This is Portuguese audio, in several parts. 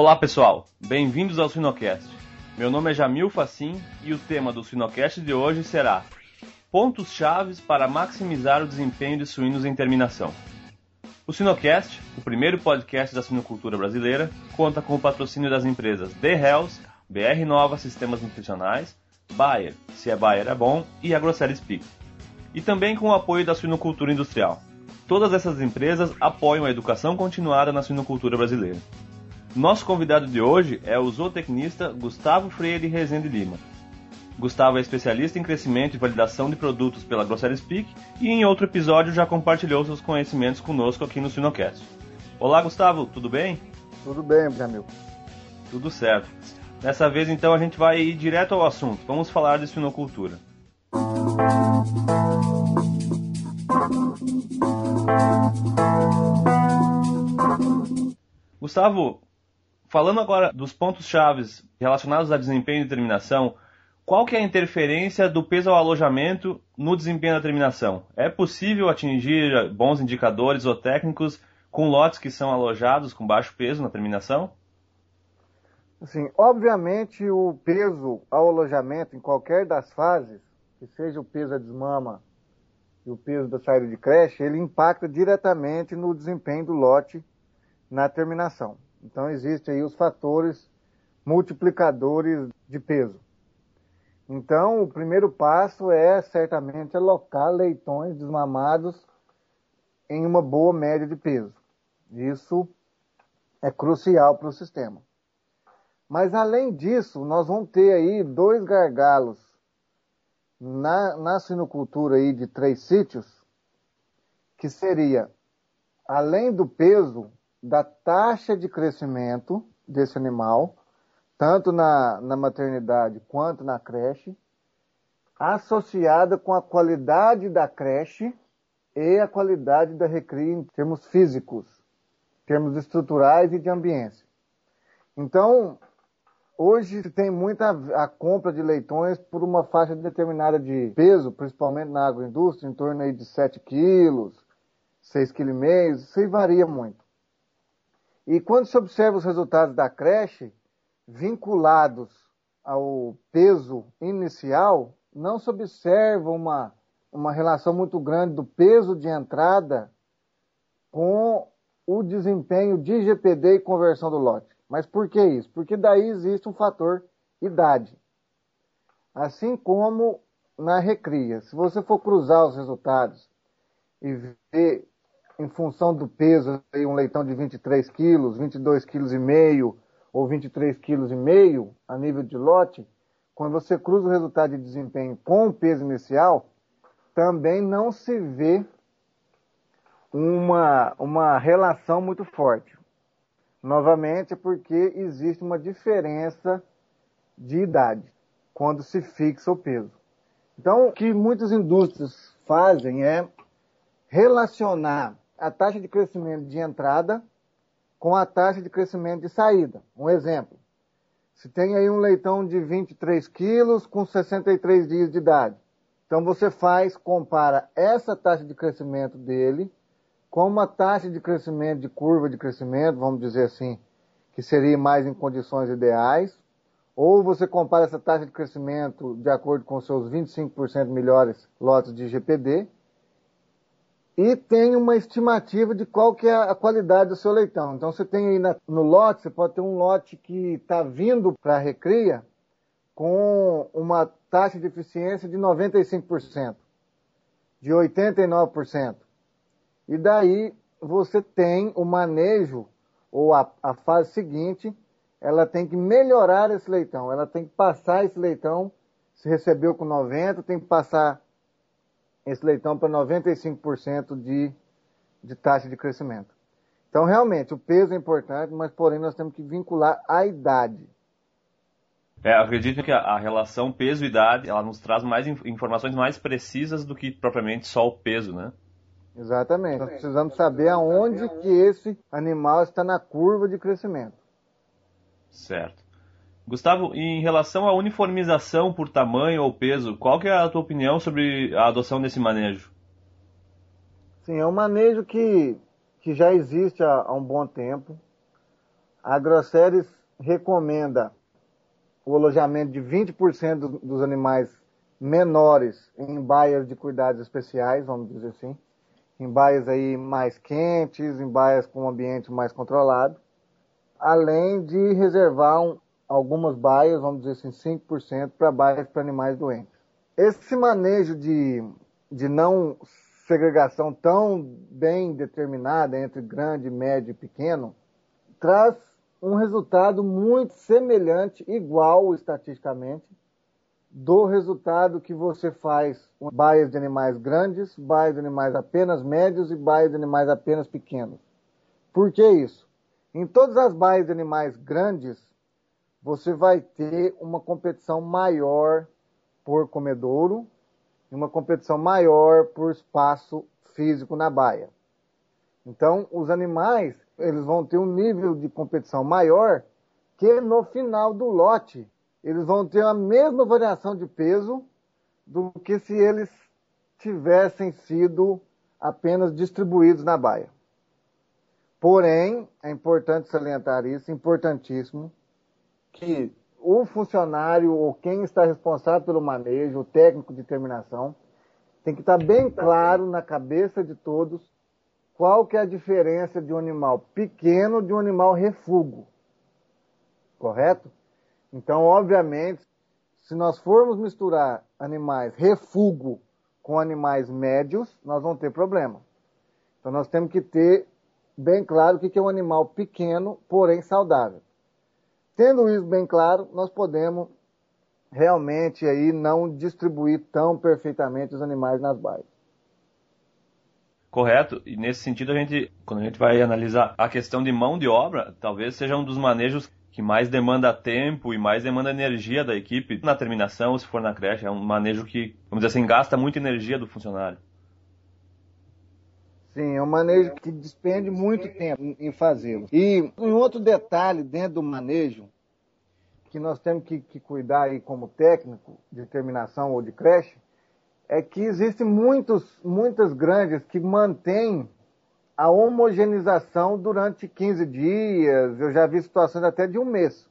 Olá pessoal, bem-vindos ao Sinocast. Meu nome é Jamil Facim e o tema do Sinocast de hoje será Pontos chaves para maximizar o desempenho de suínos em terminação. O Sinocast, o primeiro podcast da suinocultura brasileira, conta com o patrocínio das empresas The Hells, BR Nova Sistemas Nutricionais, Bayer, se é Bayer é bom, e AgroSérie Speak. E também com o apoio da suinocultura industrial. Todas essas empresas apoiam a educação continuada na suinocultura brasileira. Nosso convidado de hoje é o zootecnista Gustavo Freire Rezende Lima. Gustavo é especialista em crescimento e validação de produtos pela Grosseria Speak e em outro episódio já compartilhou seus conhecimentos conosco aqui no Sinocast. Olá Gustavo, tudo bem? Tudo bem, Jamil. Tudo certo. Dessa vez então a gente vai ir direto ao assunto. Vamos falar de suinocultura. Gustavo, Falando agora dos pontos chaves relacionados a desempenho e determinação, qual que é a interferência do peso ao alojamento no desempenho da terminação? É possível atingir bons indicadores ou técnicos com lotes que são alojados com baixo peso na terminação? Sim, obviamente o peso ao alojamento em qualquer das fases, que seja o peso da desmama e o peso da saída de creche, ele impacta diretamente no desempenho do lote na terminação. Então existem aí os fatores multiplicadores de peso. Então, o primeiro passo é certamente alocar leitões desmamados em uma boa média de peso. Isso é crucial para o sistema. Mas além disso, nós vamos ter aí dois gargalos na, na sinocultura aí de três sítios, que seria, além do peso, da taxa de crescimento desse animal, tanto na, na maternidade quanto na creche, associada com a qualidade da creche e a qualidade da recria em termos físicos, termos estruturais e de ambiência. Então, hoje tem muita a compra de leitões por uma faixa determinada de peso, principalmente na agroindústria, em torno aí de 7 quilos, 6,5 kg, isso varia muito. E quando se observa os resultados da creche, vinculados ao peso inicial, não se observa uma, uma relação muito grande do peso de entrada com o desempenho de GPD e conversão do lote. Mas por que isso? Porque daí existe um fator idade. Assim como na recria. Se você for cruzar os resultados e ver em função do peso, um leitão de 23 quilos, 22 quilos e meio ou 23 quilos e meio a nível de lote, quando você cruza o resultado de desempenho com o peso inicial, também não se vê uma, uma relação muito forte. Novamente, porque existe uma diferença de idade quando se fixa o peso. Então, o que muitas indústrias fazem é relacionar a taxa de crescimento de entrada com a taxa de crescimento de saída. Um exemplo. Se tem aí um leitão de 23 quilos com 63 dias de idade. Então você faz, compara essa taxa de crescimento dele com uma taxa de crescimento, de curva de crescimento, vamos dizer assim, que seria mais em condições ideais, ou você compara essa taxa de crescimento de acordo com seus 25% melhores lotes de GPD, e tem uma estimativa de qual que é a qualidade do seu leitão. Então você tem aí na, no lote, você pode ter um lote que está vindo para a recria com uma taxa de eficiência de 95%, de 89%. E daí você tem o manejo, ou a, a fase seguinte, ela tem que melhorar esse leitão, ela tem que passar esse leitão, se recebeu com 90, tem que passar esse leitão para 95% de, de taxa de crescimento. Então, realmente, o peso é importante, mas porém nós temos que vincular a idade. É, acredito que a, relação peso-idade, ela nos traz mais informações mais precisas do que propriamente só o peso, né? Exatamente. Nós precisamos saber aonde que esse animal está na curva de crescimento. Certo. Gustavo, em relação à uniformização por tamanho ou peso, qual que é a tua opinião sobre a adoção desse manejo? Sim, é um manejo que, que já existe há, há um bom tempo. A Grosseries recomenda o alojamento de 20% dos animais menores em baias de cuidados especiais, vamos dizer assim, em baias aí mais quentes, em baias com um ambiente mais controlado, além de reservar um, algumas baias, vamos dizer assim, 5% para baias para animais doentes. Esse manejo de, de não segregação tão bem determinada entre grande, médio e pequeno traz um resultado muito semelhante, igual estatisticamente, do resultado que você faz baias de animais grandes, baias de animais apenas médios e baias de animais apenas pequenos. Por que isso? Em todas as baias de animais grandes, você vai ter uma competição maior por comedouro e uma competição maior por espaço físico na baia. Então, os animais, eles vão ter um nível de competição maior que no final do lote eles vão ter a mesma variação de peso do que se eles tivessem sido apenas distribuídos na baia. Porém, é importante salientar isso, importantíssimo, que o funcionário ou quem está responsável pelo manejo, o técnico de terminação, tem que estar bem claro na cabeça de todos qual que é a diferença de um animal pequeno de um animal refugo. Correto? Então, obviamente, se nós formos misturar animais refugo com animais médios, nós vamos ter problema. Então, nós temos que ter bem claro o que é um animal pequeno, porém saudável. Tendo isso bem claro, nós podemos realmente aí não distribuir tão perfeitamente os animais nas baias. Correto. E nesse sentido, a gente, quando a gente vai analisar a questão de mão de obra, talvez seja um dos manejos que mais demanda tempo e mais demanda energia da equipe na terminação, se for na creche. É um manejo que, vamos dizer assim, gasta muita energia do funcionário. Sim, é um manejo que despende muito tempo em fazê-lo. E um outro detalhe dentro do manejo que nós temos que, que cuidar aí como técnico de terminação ou de creche é que existem muitos, muitas grandes que mantêm a homogeneização durante 15 dias, eu já vi situações até de um mês.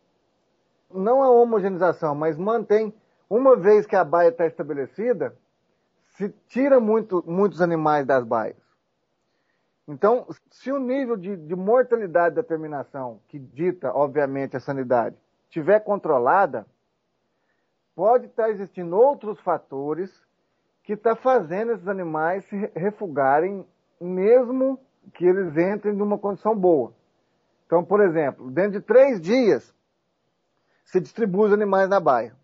Não a homogeneização, mas mantém, uma vez que a baia está estabelecida, se tira muito, muitos animais das baias. Então, se o nível de, de mortalidade da terminação, que dita, obviamente, a sanidade, estiver controlada, pode estar tá existindo outros fatores que estão tá fazendo esses animais se refugarem mesmo que eles entrem numa condição boa. Então, por exemplo, dentro de três dias, se distribui os animais na baia.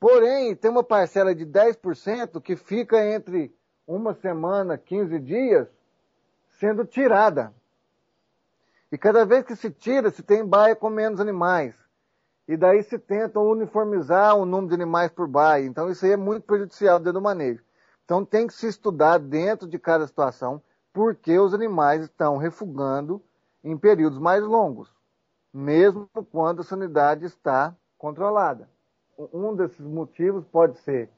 Porém, tem uma parcela de 10% que fica entre uma semana, 15 dias, sendo tirada. E cada vez que se tira, se tem baia com menos animais. E daí se tenta uniformizar o número de animais por baia. Então isso aí é muito prejudicial dentro do manejo. Então tem que se estudar dentro de cada situação porque os animais estão refugando em períodos mais longos, mesmo quando a sanidade está controlada. Um desses motivos pode ser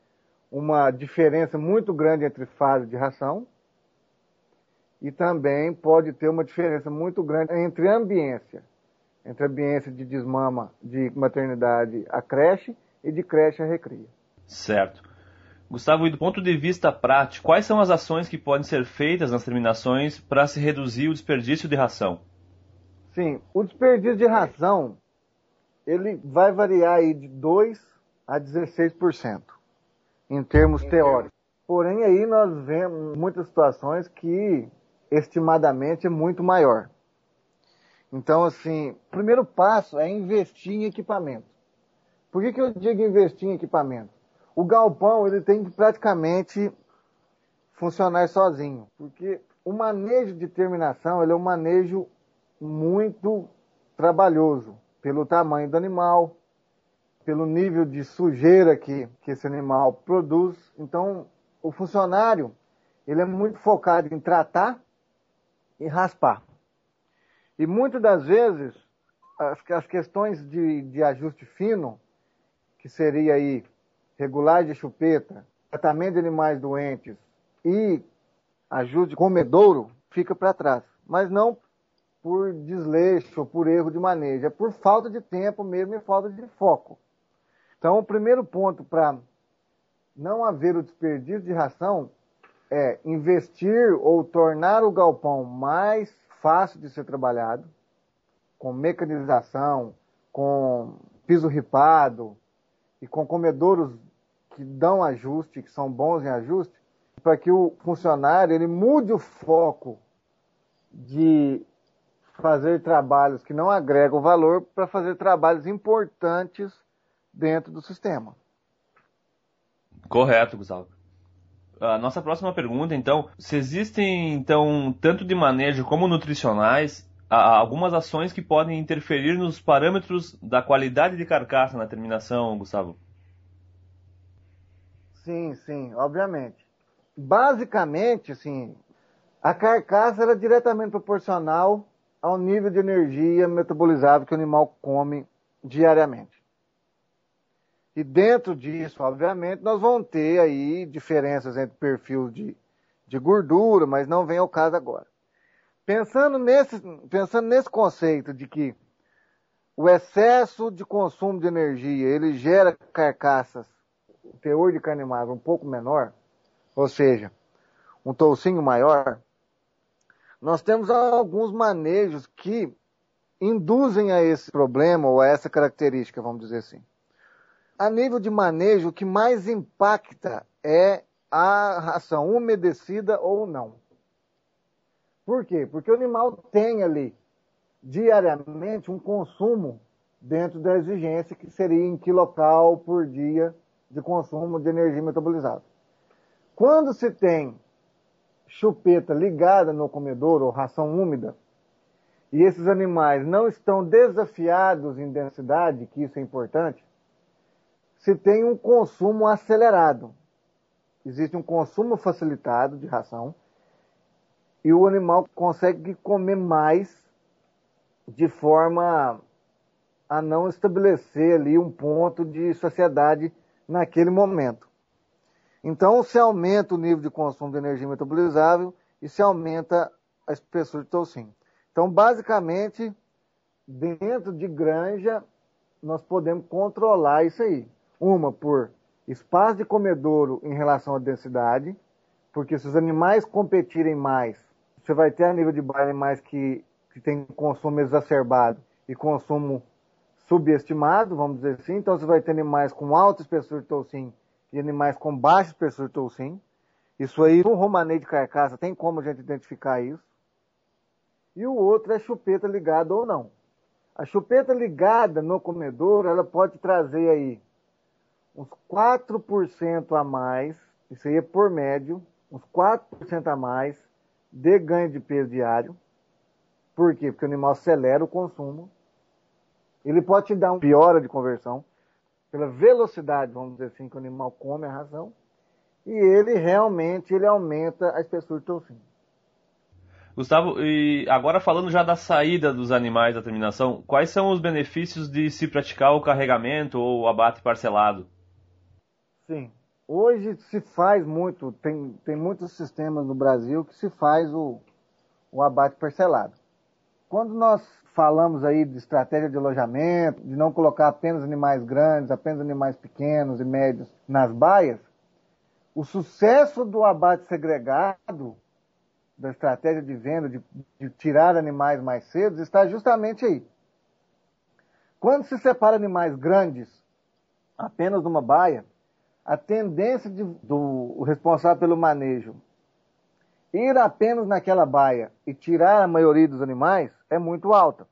uma diferença muito grande entre fases de ração e também pode ter uma diferença muito grande entre ambiência, entre ambiência de desmama de maternidade a creche e de creche a recria. Certo. Gustavo, e do ponto de vista prático, quais são as ações que podem ser feitas nas terminações para se reduzir o desperdício de ração? Sim, o desperdício de ração ele vai variar aí de 2 a 16% em termos teóricos. Porém, aí nós vemos muitas situações que estimadamente é muito maior. Então, assim, o primeiro passo é investir em equipamento. Por que, que eu digo investir em equipamento? o galpão ele tem que praticamente funcionar sozinho, porque o manejo de terminação ele é um manejo muito trabalhoso pelo tamanho do animal, pelo nível de sujeira que, que esse animal produz. Então, o funcionário ele é muito focado em tratar e raspar. E muitas das vezes as, as questões de, de ajuste fino, que seria aí regulagem de chupeta, tratamento de animais doentes e ajuste comedouro fica para trás. Mas não por desleixo ou por erro de manejo, é por falta de tempo mesmo e falta de foco. Então, o primeiro ponto para não haver o desperdício de ração é investir ou tornar o galpão mais fácil de ser trabalhado, com mecanização, com piso ripado e com comedouros que dão ajuste, que são bons em ajuste, para que o funcionário ele mude o foco de fazer trabalhos que não agregam valor para fazer trabalhos importantes dentro do sistema. Correto, Gustavo. A nossa próxima pergunta, então, se existem, então, tanto de manejo como nutricionais, algumas ações que podem interferir nos parâmetros da qualidade de carcaça na terminação, Gustavo? Sim, sim, obviamente. Basicamente, assim, a carcaça é diretamente proporcional ao nível de energia metabolizável que o animal come diariamente. E dentro disso, obviamente, nós vamos ter aí diferenças entre perfil de, de gordura, mas não vem ao caso agora. Pensando nesse, pensando nesse conceito de que o excesso de consumo de energia, ele gera carcaças, o teor de carne magra um pouco menor, ou seja, um toucinho maior, nós temos alguns manejos que induzem a esse problema ou a essa característica, vamos dizer assim a nível de manejo, o que mais impacta é a ração umedecida ou não. Por quê? Porque o animal tem ali diariamente um consumo dentro da exigência que seria em quilocal por dia de consumo de energia metabolizada. Quando se tem chupeta ligada no comedor ou ração úmida, e esses animais não estão desafiados em densidade, que isso é importante, se tem um consumo acelerado. Existe um consumo facilitado de ração e o animal consegue comer mais de forma a não estabelecer ali um ponto de saciedade naquele momento. Então, se aumenta o nível de consumo de energia metabolizável e se aumenta a espessura de toucinho. Então, basicamente, dentro de granja, nós podemos controlar isso aí. Uma por espaço de comedouro em relação à densidade, porque se os animais competirem mais, você vai ter a nível de baile animais que, que tem consumo exacerbado e consumo subestimado, vamos dizer assim. Então você vai ter animais com alta espessura de toucin e animais com baixa espessura de toucin. Isso aí, no romaneio de carcaça, tem como a gente identificar isso. E o outro é chupeta ligada ou não. A chupeta ligada no comedouro, ela pode trazer aí uns 4% a mais, isso aí é por médio, uns 4% a mais de ganho de peso diário. Por quê? Porque o animal acelera o consumo. Ele pode te dar uma piora de conversão pela velocidade, vamos dizer assim, que o animal come a ração. E ele realmente ele aumenta a espessura de toucinho. Gustavo, e agora falando já da saída dos animais da terminação, quais são os benefícios de se praticar o carregamento ou o abate parcelado? Sim. Hoje se faz muito, tem, tem muitos sistemas no Brasil que se faz o, o abate parcelado. Quando nós falamos aí de estratégia de alojamento, de não colocar apenas animais grandes, apenas animais pequenos e médios nas baias, o sucesso do abate segregado, da estratégia de venda, de, de tirar animais mais cedo, está justamente aí. Quando se separa animais grandes apenas numa baia, a tendência de, do responsável pelo manejo ir apenas naquela baia e tirar a maioria dos animais é muito alta.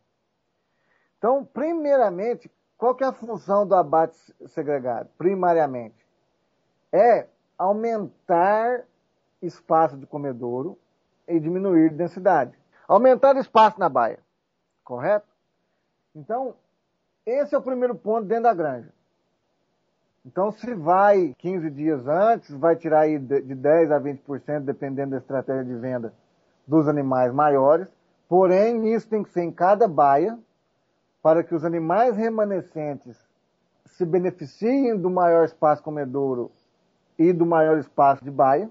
Então, primeiramente, qual é a função do abate segregado? Primariamente, é aumentar espaço de comedouro e diminuir densidade. Aumentar espaço na baia, correto? Então, esse é o primeiro ponto dentro da granja. Então, se vai 15 dias antes, vai tirar aí de 10 a 20%, dependendo da estratégia de venda dos animais maiores. Porém, isso tem que ser em cada baia, para que os animais remanescentes se beneficiem do maior espaço comedouro e do maior espaço de baia.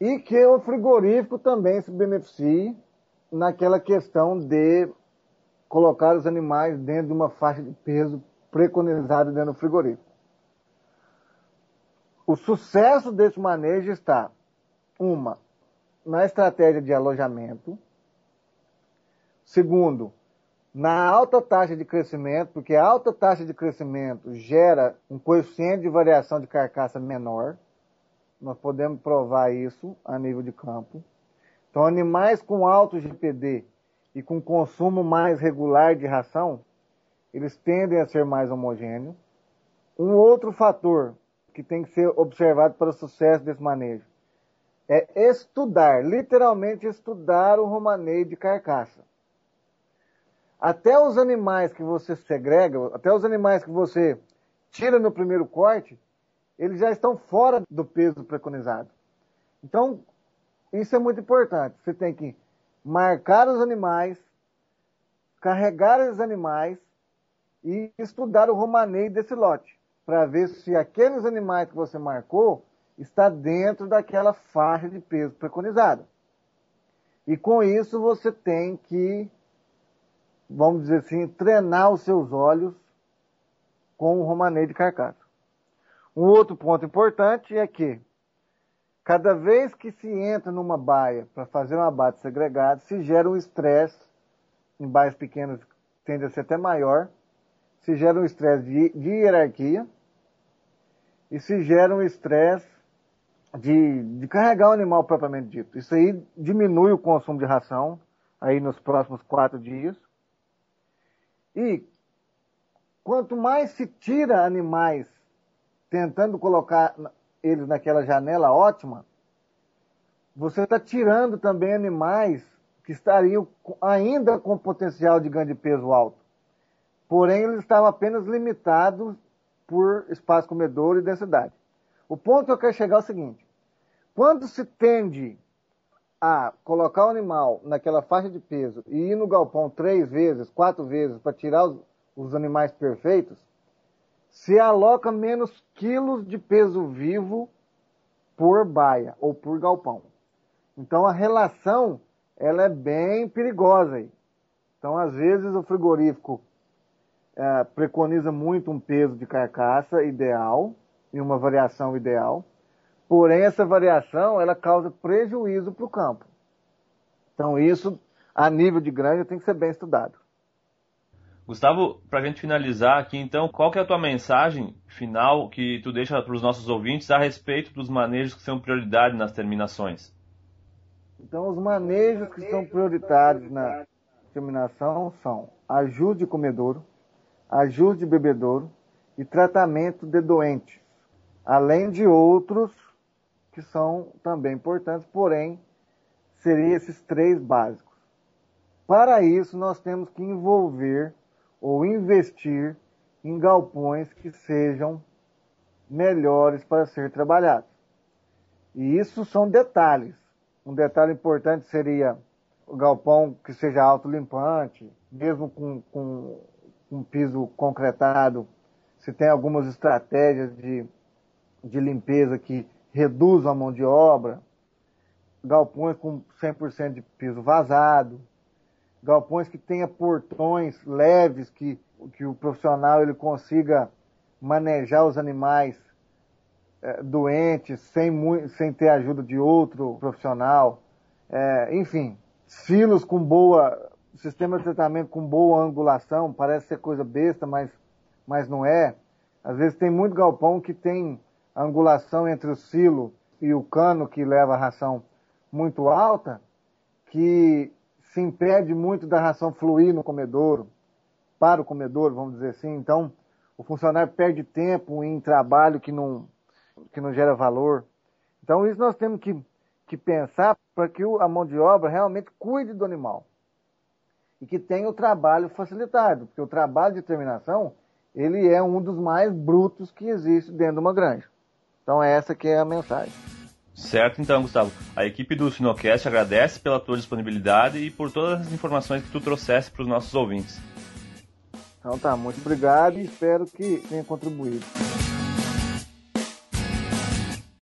E que o frigorífico também se beneficie naquela questão de colocar os animais dentro de uma faixa de peso preconizada dentro do frigorífico. O sucesso desse manejo está, uma, na estratégia de alojamento, segundo, na alta taxa de crescimento, porque a alta taxa de crescimento gera um coeficiente de variação de carcaça menor. Nós podemos provar isso a nível de campo. Então, animais com alto GPD e com consumo mais regular de ração, eles tendem a ser mais homogêneos. Um outro fator que tem que ser observado para o sucesso desse manejo é estudar, literalmente estudar o romaneio de carcaça. Até os animais que você segrega, até os animais que você tira no primeiro corte, eles já estão fora do peso preconizado. Então, isso é muito importante. Você tem que marcar os animais, carregar os animais e estudar o romaneio desse lote, para ver se aqueles animais que você marcou está dentro daquela faixa de peso preconizada. E com isso você tem que, vamos dizer assim, treinar os seus olhos com o romaneio de carcaça. Um outro ponto importante é que Cada vez que se entra numa baia para fazer um abate segregado, se gera um estresse, em baias pequenas tende a ser até maior, se gera um estresse de, de, hierarquia e se gera um estresse de, de carregar o animal propriamente dito. Isso aí diminui o consumo de ração aí nos próximos quatro dias. E quanto mais se tira animais tentando colocar eles naquela janela ótima, você está tirando também animais que estariam ainda com potencial de ganho de peso alto. Porém, eles estavam apenas limitados por espaço comedor e densidade. O ponto que eu quero chegar é o seguinte: quando se tende a colocar o animal naquela faixa de peso e ir no galpão três vezes, quatro vezes para tirar os, os animais perfeitos, se aloca menos quilos de peso vivo por baia ou por galpão. Então a relação ela é bem perigosa aí. Então às vezes o frigorífico é, preconiza muito um peso de carcaça ideal e uma variação ideal, porém essa variação ela causa prejuízo para o campo. Então isso a nível de granja tem que ser bem estudado. Gustavo, para a gente finalizar aqui, então, qual que é a tua mensagem final que tu deixa para os nossos ouvintes a respeito dos manejos que são prioridade nas terminações? Então, os manejos que são prioritários na terminação são ajuste de comedouro, ajuste de bebedouro e tratamento de doentes, além de outros que são também importantes, porém, seriam esses três básicos. Para isso, nós temos que envolver ou investir em galpões que sejam melhores para ser trabalhados. E isso são detalhes. Um detalhe importante seria o galpão que seja autolimpante, mesmo com, com um piso concretado, se tem algumas estratégias de, de limpeza que reduzam a mão de obra, galpões com 100% de piso vazado, galpões que tenha portões leves, que, que o profissional ele consiga manejar os animais é, doentes sem, sem ter ajuda de outro profissional. É, enfim, silos com boa, sistema de tratamento com boa angulação, parece ser coisa besta, mas, mas não é. Às vezes tem muito galpão que tem angulação entre o silo e o cano que leva a ração muito alta, que se impede muito da ração fluir no comedouro, para o comedouro, vamos dizer assim. Então, o funcionário perde tempo em trabalho que não, que não gera valor. Então, isso nós temos que, que pensar para que a mão de obra realmente cuide do animal. E que tenha o trabalho facilitado, porque o trabalho de terminação, ele é um dos mais brutos que existe dentro de uma granja. Então, essa que é a mensagem. Certo, então, Gustavo. A equipe do Sinocast agradece pela tua disponibilidade e por todas as informações que tu trouxeste para os nossos ouvintes. Então tá, muito obrigado e espero que tenha contribuído.